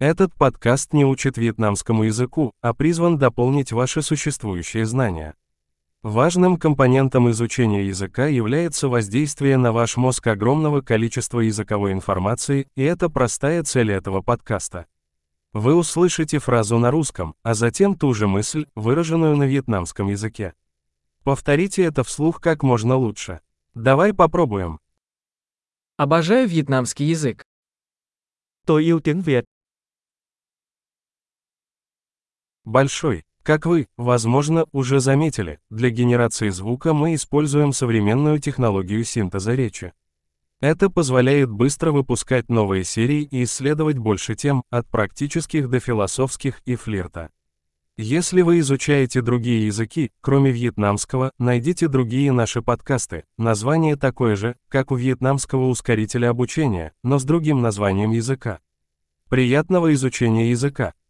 Этот подкаст не учит вьетнамскому языку, а призван дополнить ваши существующие знания. Важным компонентом изучения языка является воздействие на ваш мозг огромного количества языковой информации, и это простая цель этого подкаста. Вы услышите фразу на русском, а затем ту же мысль, выраженную на вьетнамском языке. Повторите это вслух как можно лучше. Давай попробуем. Обожаю вьетнамский язык. Tôi yêu tiếng Việt. Большой. Как вы, возможно, уже заметили, для генерации звука мы используем современную технологию синтеза речи. Это позволяет быстро выпускать новые серии и исследовать больше тем, от практических до философских и флирта. Если вы изучаете другие языки, кроме вьетнамского, найдите другие наши подкасты. Название такое же, как у вьетнамского ускорителя обучения, но с другим названием языка. Приятного изучения языка!